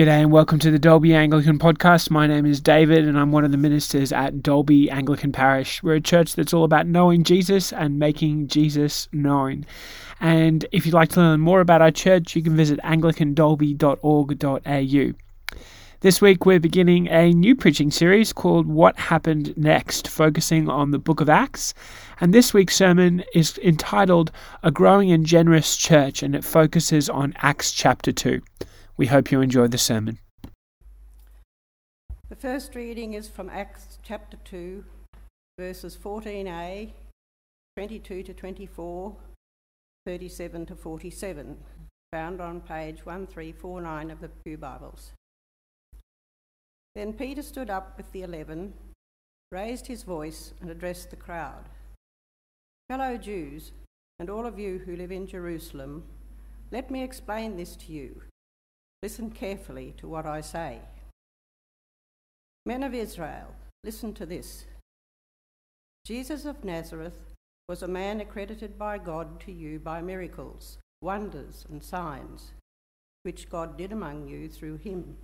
G'day and welcome to the Dalby Anglican Podcast. My name is David and I'm one of the ministers at Dalby Anglican Parish. We're a church that's all about knowing Jesus and making Jesus known. And if you'd like to learn more about our church, you can visit anglicandalby.org.au. This week we're beginning a new preaching series called What Happened Next, focusing on the book of Acts. And this week's sermon is entitled A Growing and Generous Church and it focuses on Acts chapter 2. We hope you enjoy the sermon. The first reading is from Acts chapter 2, verses 14a, 22 to 24, 37 to 47, found on page 1349 of the Pew Bibles. Then Peter stood up with the eleven, raised his voice, and addressed the crowd Fellow Jews, and all of you who live in Jerusalem, let me explain this to you. Listen carefully to what I say. Men of Israel, listen to this. Jesus of Nazareth was a man accredited by God to you by miracles, wonders, and signs, which God did among you through him,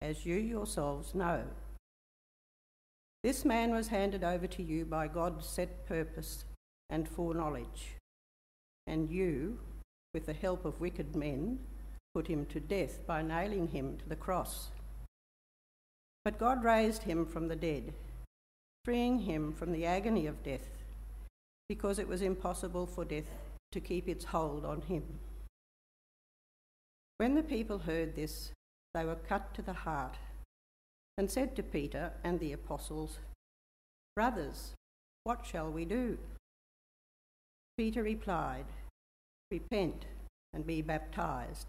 as you yourselves know. This man was handed over to you by God's set purpose and foreknowledge, and you, with the help of wicked men, put him to death by nailing him to the cross. But God raised him from the dead, freeing him from the agony of death, because it was impossible for death to keep its hold on him. When the people heard this, they were cut to the heart and said to Peter and the apostles, Brothers, what shall we do? Peter replied, Repent and be baptized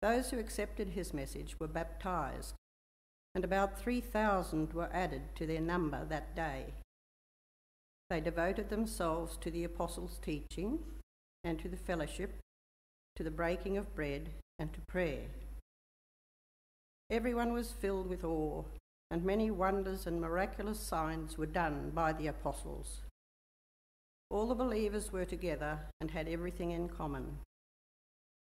Those who accepted his message were baptized, and about 3,000 were added to their number that day. They devoted themselves to the apostles' teaching and to the fellowship, to the breaking of bread and to prayer. Everyone was filled with awe, and many wonders and miraculous signs were done by the apostles. All the believers were together and had everything in common.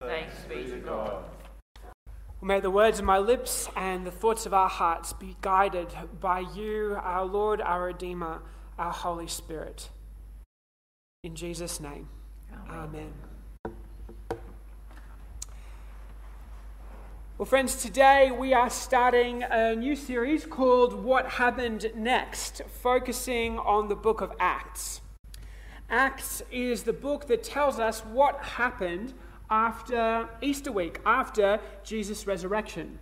Thanks be to God. May the words of my lips and the thoughts of our hearts be guided by you, our Lord, our Redeemer, our Holy Spirit. In Jesus' name, amen. amen. Well, friends, today we are starting a new series called What Happened Next, focusing on the book of Acts. Acts is the book that tells us what happened after Easter week, after Jesus' resurrection.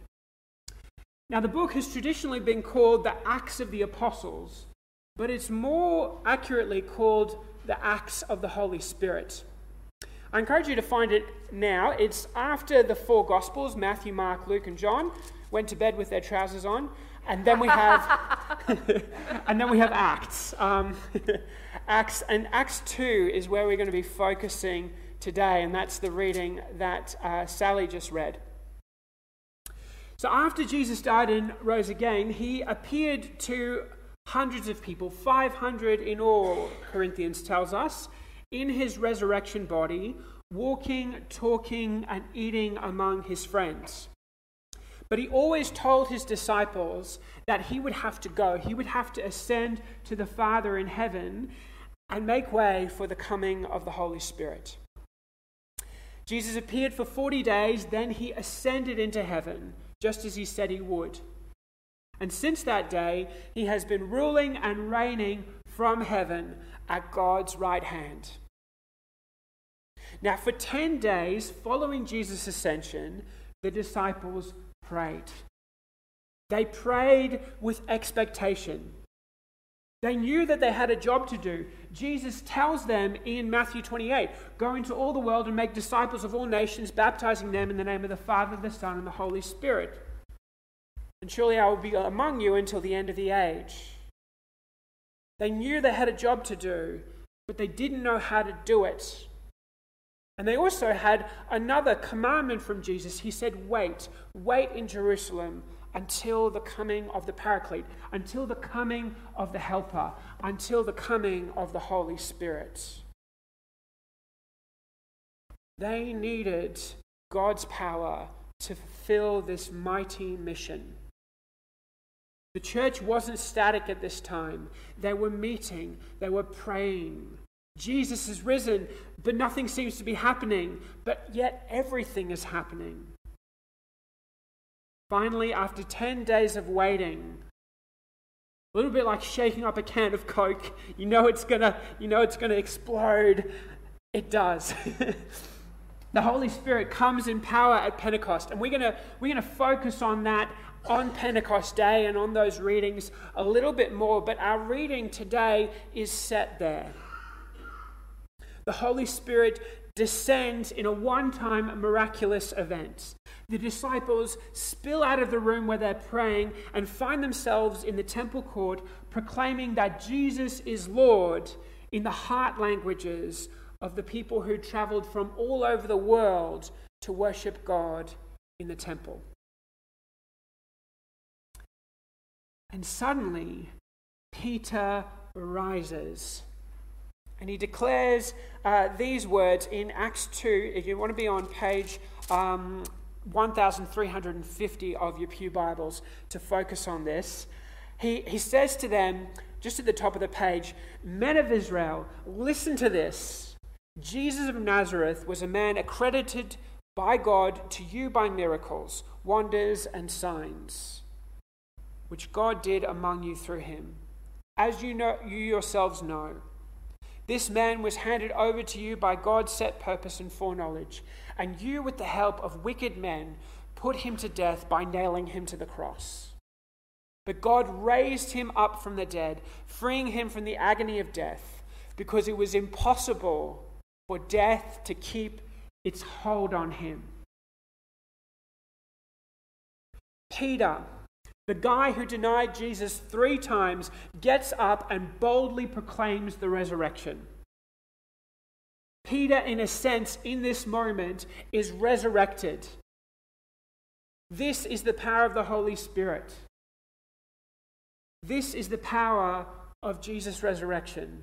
Now, the book has traditionally been called the Acts of the Apostles, but it's more accurately called the Acts of the Holy Spirit. I encourage you to find it now. It's after the four Gospels Matthew, Mark, Luke, and John went to bed with their trousers on. And then we have, and then we have Acts. Um, Acts and Acts two is where we're going to be focusing today, and that's the reading that uh, Sally just read. So, after Jesus died and rose again, he appeared to hundreds of people, 500 in all, Corinthians tells us, in his resurrection body, walking, talking, and eating among his friends. But he always told his disciples that he would have to go, he would have to ascend to the Father in heaven and make way for the coming of the Holy Spirit. Jesus appeared for 40 days, then he ascended into heaven, just as he said he would. And since that day, he has been ruling and reigning from heaven at God's right hand. Now, for 10 days following Jesus' ascension, the disciples prayed. They prayed with expectation. They knew that they had a job to do. Jesus tells them in Matthew 28 Go into all the world and make disciples of all nations, baptizing them in the name of the Father, the Son, and the Holy Spirit. And surely I will be among you until the end of the age. They knew they had a job to do, but they didn't know how to do it. And they also had another commandment from Jesus. He said, Wait, wait in Jerusalem until the coming of the Paraclete, until the coming of the Helper, until the coming of the Holy Spirit. They needed God's power to fulfill this mighty mission. The church wasn't static at this time. They were meeting, they were praying. Jesus is risen, but nothing seems to be happening, but yet everything is happening. Finally, after 10 days of waiting, a little bit like shaking up a can of Coke, you know it's gonna, you know it's gonna explode. It does. the Holy Spirit comes in power at Pentecost, and we're gonna, we're gonna focus on that on Pentecost Day and on those readings a little bit more, but our reading today is set there. The Holy Spirit descends in a one time miraculous event. The disciples spill out of the room where they're praying and find themselves in the temple court proclaiming that Jesus is Lord in the heart languages of the people who traveled from all over the world to worship God in the temple. And suddenly, Peter rises and he declares uh, these words in Acts 2. If you want to be on page um, 1350 of your Pew Bibles to focus on this, he, he says to them, just at the top of the page, Men of Israel, listen to this. Jesus of Nazareth was a man accredited by God to you by miracles, wonders, and signs, which God did among you through him, as you, know, you yourselves know. This man was handed over to you by God's set purpose and foreknowledge, and you, with the help of wicked men, put him to death by nailing him to the cross. But God raised him up from the dead, freeing him from the agony of death, because it was impossible for death to keep its hold on him. Peter, the guy who denied Jesus three times gets up and boldly proclaims the resurrection. Peter, in a sense, in this moment, is resurrected. This is the power of the Holy Spirit. This is the power of Jesus' resurrection.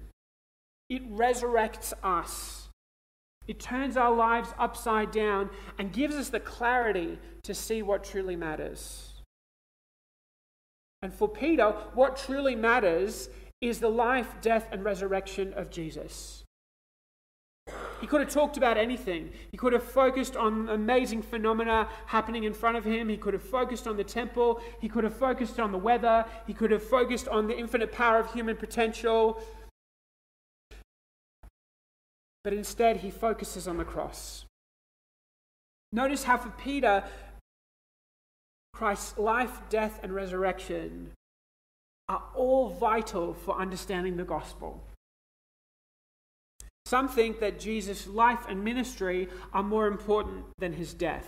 It resurrects us. It turns our lives upside down and gives us the clarity to see what truly matters. And for Peter, what truly matters is the life, death, and resurrection of Jesus. He could have talked about anything. He could have focused on amazing phenomena happening in front of him. He could have focused on the temple. He could have focused on the weather. He could have focused on the infinite power of human potential. But instead, he focuses on the cross. Notice how for Peter, Christ's life, death, and resurrection are all vital for understanding the gospel. Some think that Jesus' life and ministry are more important than his death.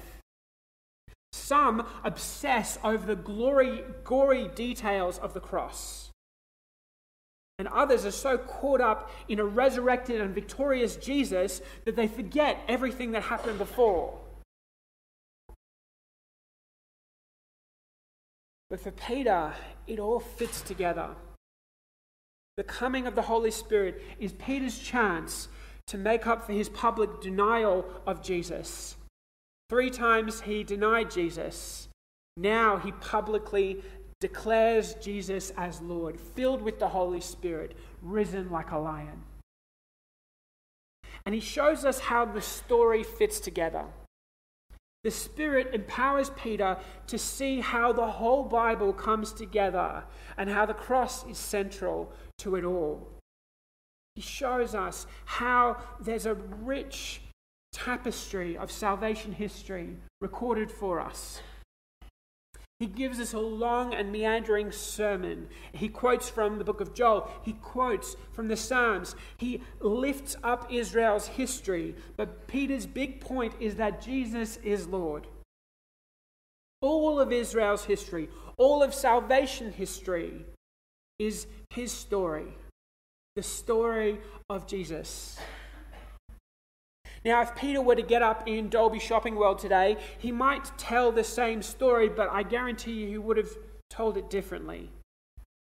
Some obsess over the glory, gory details of the cross. And others are so caught up in a resurrected and victorious Jesus that they forget everything that happened before. But for Peter, it all fits together. The coming of the Holy Spirit is Peter's chance to make up for his public denial of Jesus. Three times he denied Jesus. Now he publicly declares Jesus as Lord, filled with the Holy Spirit, risen like a lion. And he shows us how the story fits together. The Spirit empowers Peter to see how the whole Bible comes together and how the cross is central to it all. He shows us how there's a rich tapestry of salvation history recorded for us. He gives us a long and meandering sermon. He quotes from the book of Joel. He quotes from the Psalms. He lifts up Israel's history. But Peter's big point is that Jesus is Lord. All of Israel's history, all of salvation history is his story the story of Jesus. Now, if Peter were to get up in Dalby Shopping World today, he might tell the same story, but I guarantee you he would have told it differently.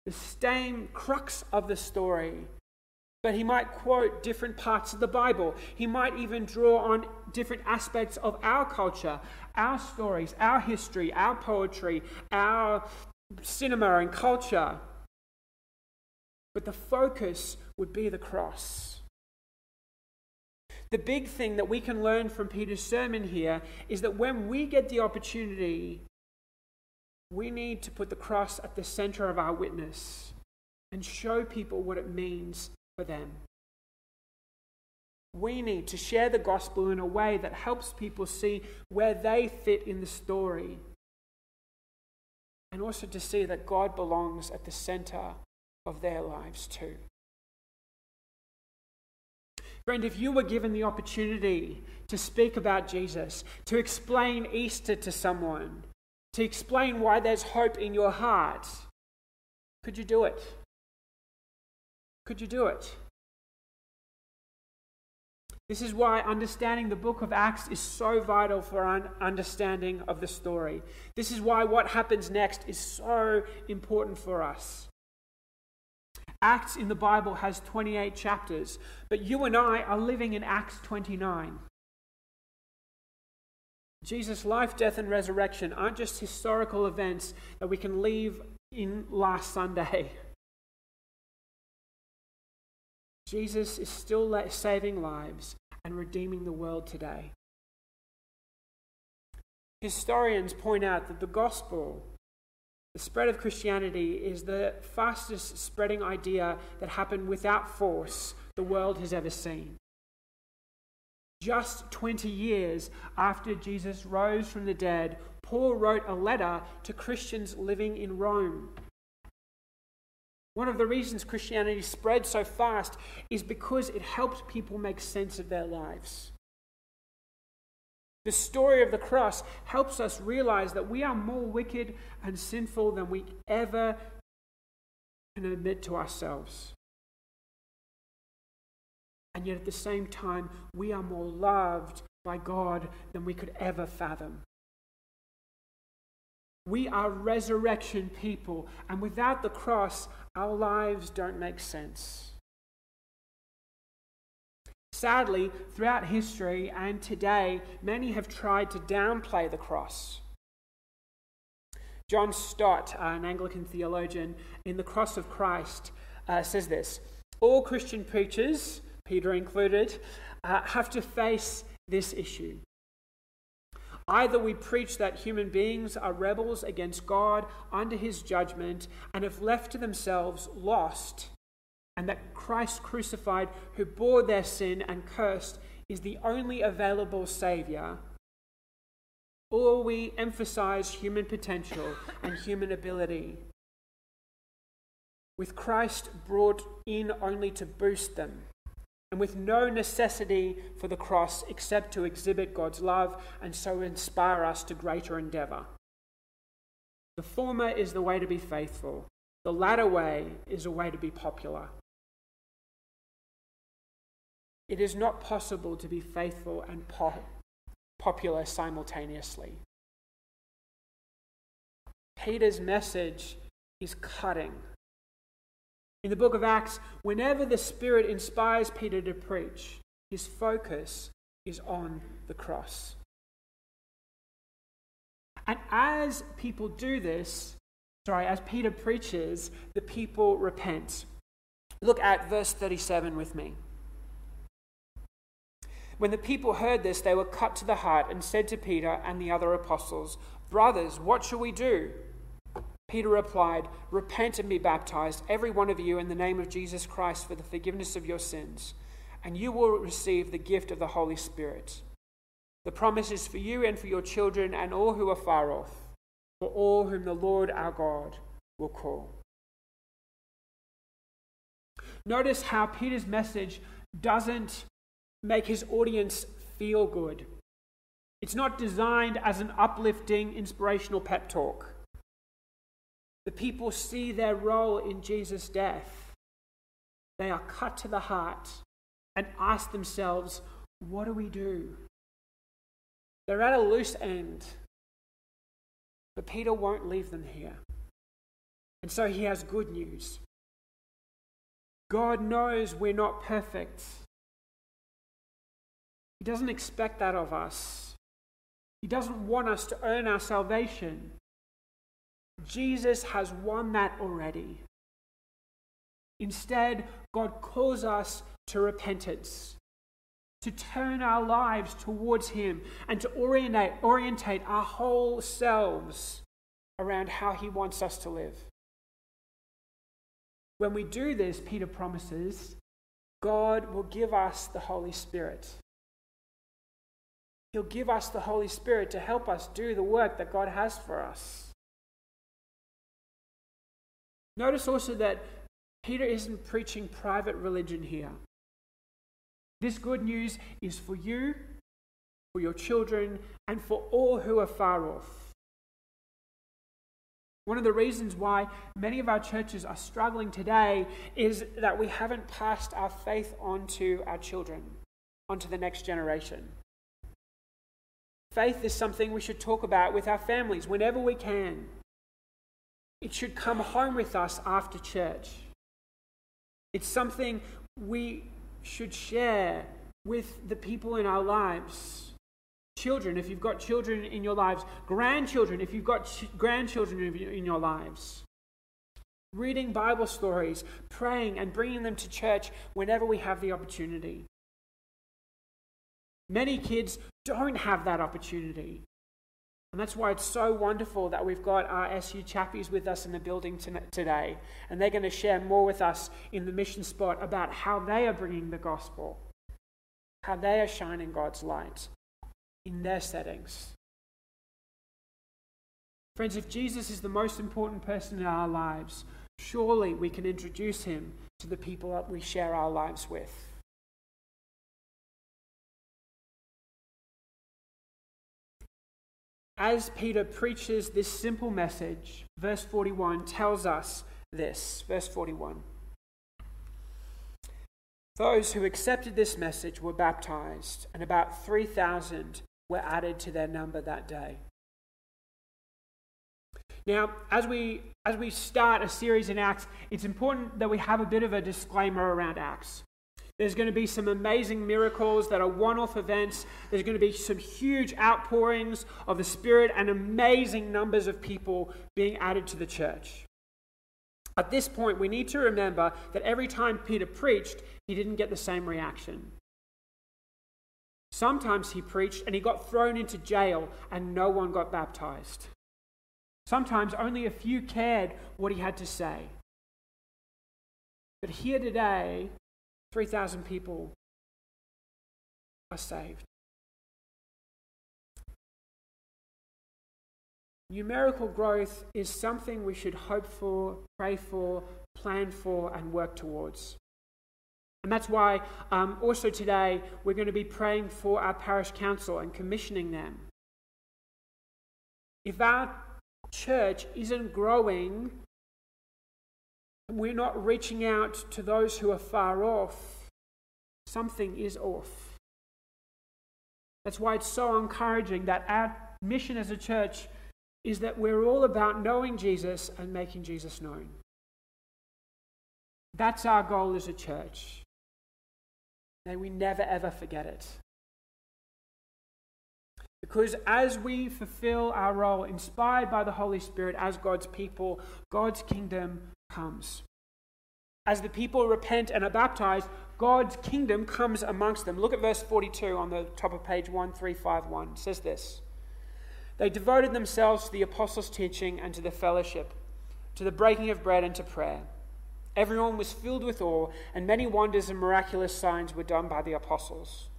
The same crux of the story, but he might quote different parts of the Bible. He might even draw on different aspects of our culture, our stories, our history, our poetry, our cinema and culture. But the focus would be the cross. The big thing that we can learn from Peter's sermon here is that when we get the opportunity, we need to put the cross at the center of our witness and show people what it means for them. We need to share the gospel in a way that helps people see where they fit in the story. And also to see that God belongs at the center of their lives too. Friend, if you were given the opportunity to speak about Jesus, to explain Easter to someone, to explain why there's hope in your heart, could you do it? Could you do it? This is why understanding the book of Acts is so vital for our understanding of the story. This is why what happens next is so important for us. Acts in the Bible has 28 chapters, but you and I are living in Acts 29. Jesus' life, death, and resurrection aren't just historical events that we can leave in last Sunday. Jesus is still saving lives and redeeming the world today. Historians point out that the gospel the spread of Christianity is the fastest spreading idea that happened without force the world has ever seen. Just 20 years after Jesus rose from the dead, Paul wrote a letter to Christians living in Rome. One of the reasons Christianity spread so fast is because it helped people make sense of their lives. The story of the cross helps us realize that we are more wicked and sinful than we ever can admit to ourselves. And yet at the same time, we are more loved by God than we could ever fathom. We are resurrection people, and without the cross, our lives don't make sense. Sadly, throughout history and today, many have tried to downplay the cross. John Stott, an Anglican theologian, in The Cross of Christ, uh, says this All Christian preachers, Peter included, uh, have to face this issue. Either we preach that human beings are rebels against God under his judgment and, if left to themselves, lost and that Christ crucified, who bore their sin and cursed, is the only available Saviour, or we emphasize human potential and human ability, with Christ brought in only to boost them, and with no necessity for the cross except to exhibit God's love and so inspire us to greater endeavour. The former is the way to be faithful, the latter way is a way to be popular. It is not possible to be faithful and po- popular simultaneously. Peter's message is cutting. In the book of Acts, whenever the Spirit inspires Peter to preach, his focus is on the cross. And as people do this, sorry, as Peter preaches, the people repent. Look at verse 37 with me. When the people heard this, they were cut to the heart and said to Peter and the other apostles, Brothers, what shall we do? Peter replied, Repent and be baptized, every one of you, in the name of Jesus Christ for the forgiveness of your sins, and you will receive the gift of the Holy Spirit. The promise is for you and for your children and all who are far off, for all whom the Lord our God will call. Notice how Peter's message doesn't make his audience feel good. It's not designed as an uplifting, inspirational pep talk. The people see their role in Jesus' death. They are cut to the heart and ask themselves, What do we do? They're at a loose end. But Peter won't leave them here. And so he has good news. God knows we're not perfect. He doesn't expect that of us. He doesn't want us to earn our salvation. Jesus has won that already. Instead, God calls us to repentance, to turn our lives towards Him, and to orientate, orientate our whole selves around how He wants us to live. When we do this, Peter promises, God will give us the Holy Spirit. He'll give us the Holy Spirit to help us do the work that God has for us. Notice also that Peter isn't preaching private religion here. This good news is for you, for your children, and for all who are far off. One of the reasons why many of our churches are struggling today is that we haven't passed our faith on to our children, onto the next generation. Faith is something we should talk about with our families whenever we can. It should come home with us after church. It's something we should share with the people in our lives. Children, if you've got children in your lives, grandchildren, if you've got ch- grandchildren in your lives. Reading Bible stories, praying, and bringing them to church whenever we have the opportunity. Many kids don't have that opportunity. And that's why it's so wonderful that we've got our SU chappies with us in the building today. And they're going to share more with us in the mission spot about how they are bringing the gospel, how they are shining God's light in their settings. Friends, if Jesus is the most important person in our lives, surely we can introduce him to the people that we share our lives with. As Peter preaches this simple message, verse 41 tells us this. Verse 41. Those who accepted this message were baptized, and about 3,000 were added to their number that day. Now, as we, as we start a series in Acts, it's important that we have a bit of a disclaimer around Acts. There's going to be some amazing miracles that are one off events. There's going to be some huge outpourings of the Spirit and amazing numbers of people being added to the church. At this point, we need to remember that every time Peter preached, he didn't get the same reaction. Sometimes he preached and he got thrown into jail and no one got baptized. Sometimes only a few cared what he had to say. But here today, 3,000 people are saved. Numerical growth is something we should hope for, pray for, plan for, and work towards. And that's why um, also today we're going to be praying for our parish council and commissioning them. If our church isn't growing, we're not reaching out to those who are far off, something is off. That's why it's so encouraging that our mission as a church is that we're all about knowing Jesus and making Jesus known. That's our goal as a church. May we never ever forget it. Because as we fulfill our role, inspired by the Holy Spirit as God's people, God's kingdom comes. As the people repent and are baptized, God's kingdom comes amongst them. Look at verse 42 on the top of page 1351. It says this They devoted themselves to the apostles' teaching and to the fellowship, to the breaking of bread and to prayer. Everyone was filled with awe, and many wonders and miraculous signs were done by the apostles.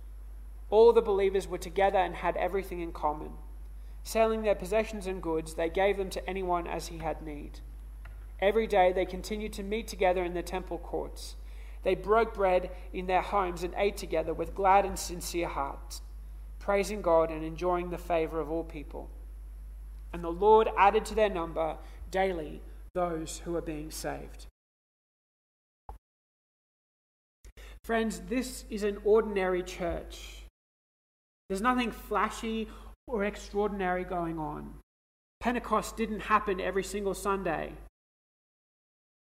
All the believers were together and had everything in common. Selling their possessions and goods, they gave them to anyone as he had need. Every day they continued to meet together in the temple courts. They broke bread in their homes and ate together with glad and sincere hearts, praising God and enjoying the favor of all people. And the Lord added to their number daily those who were being saved. Friends, this is an ordinary church. There's nothing flashy or extraordinary going on. Pentecost didn't happen every single Sunday.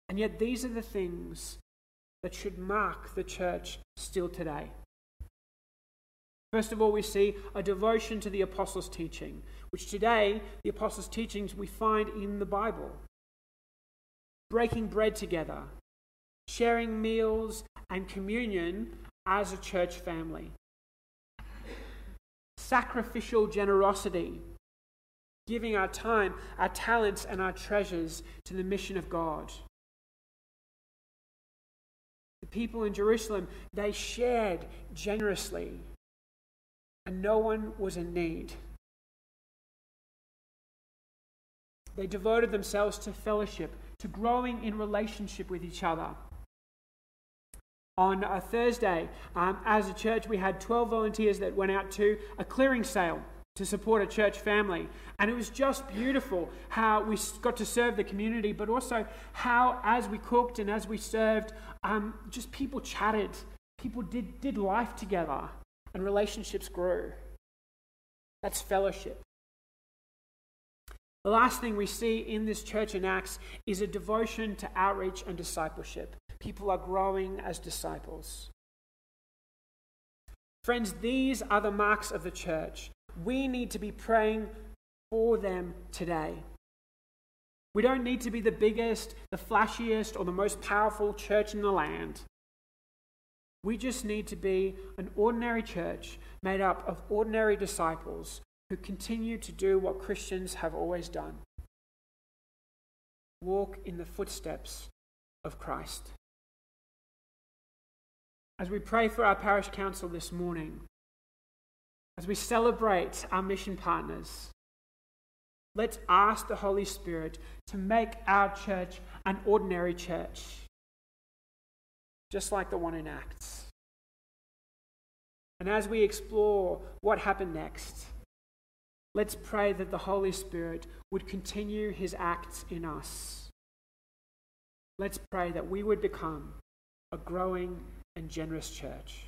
And yet, these are the things that should mark the church still today. First of all, we see a devotion to the apostles' teaching, which today, the apostles' teachings we find in the Bible. Breaking bread together, sharing meals and communion as a church family. Sacrificial generosity, giving our time, our talents, and our treasures to the mission of God. The people in Jerusalem, they shared generously, and no one was in need. They devoted themselves to fellowship, to growing in relationship with each other. On a Thursday, um, as a church, we had 12 volunteers that went out to a clearing sale to support a church family. And it was just beautiful how we got to serve the community, but also how, as we cooked and as we served, um, just people chatted. People did, did life together, and relationships grew. That's fellowship. The last thing we see in this church in Acts is a devotion to outreach and discipleship. People are growing as disciples. Friends, these are the marks of the church we need to be praying for them today. We don't need to be the biggest, the flashiest, or the most powerful church in the land. We just need to be an ordinary church made up of ordinary disciples who continue to do what Christians have always done walk in the footsteps of Christ. As we pray for our parish council this morning, as we celebrate our mission partners, let's ask the Holy Spirit to make our church an ordinary church, just like the one in Acts. And as we explore what happened next, let's pray that the Holy Spirit would continue his acts in us. Let's pray that we would become a growing and generous church.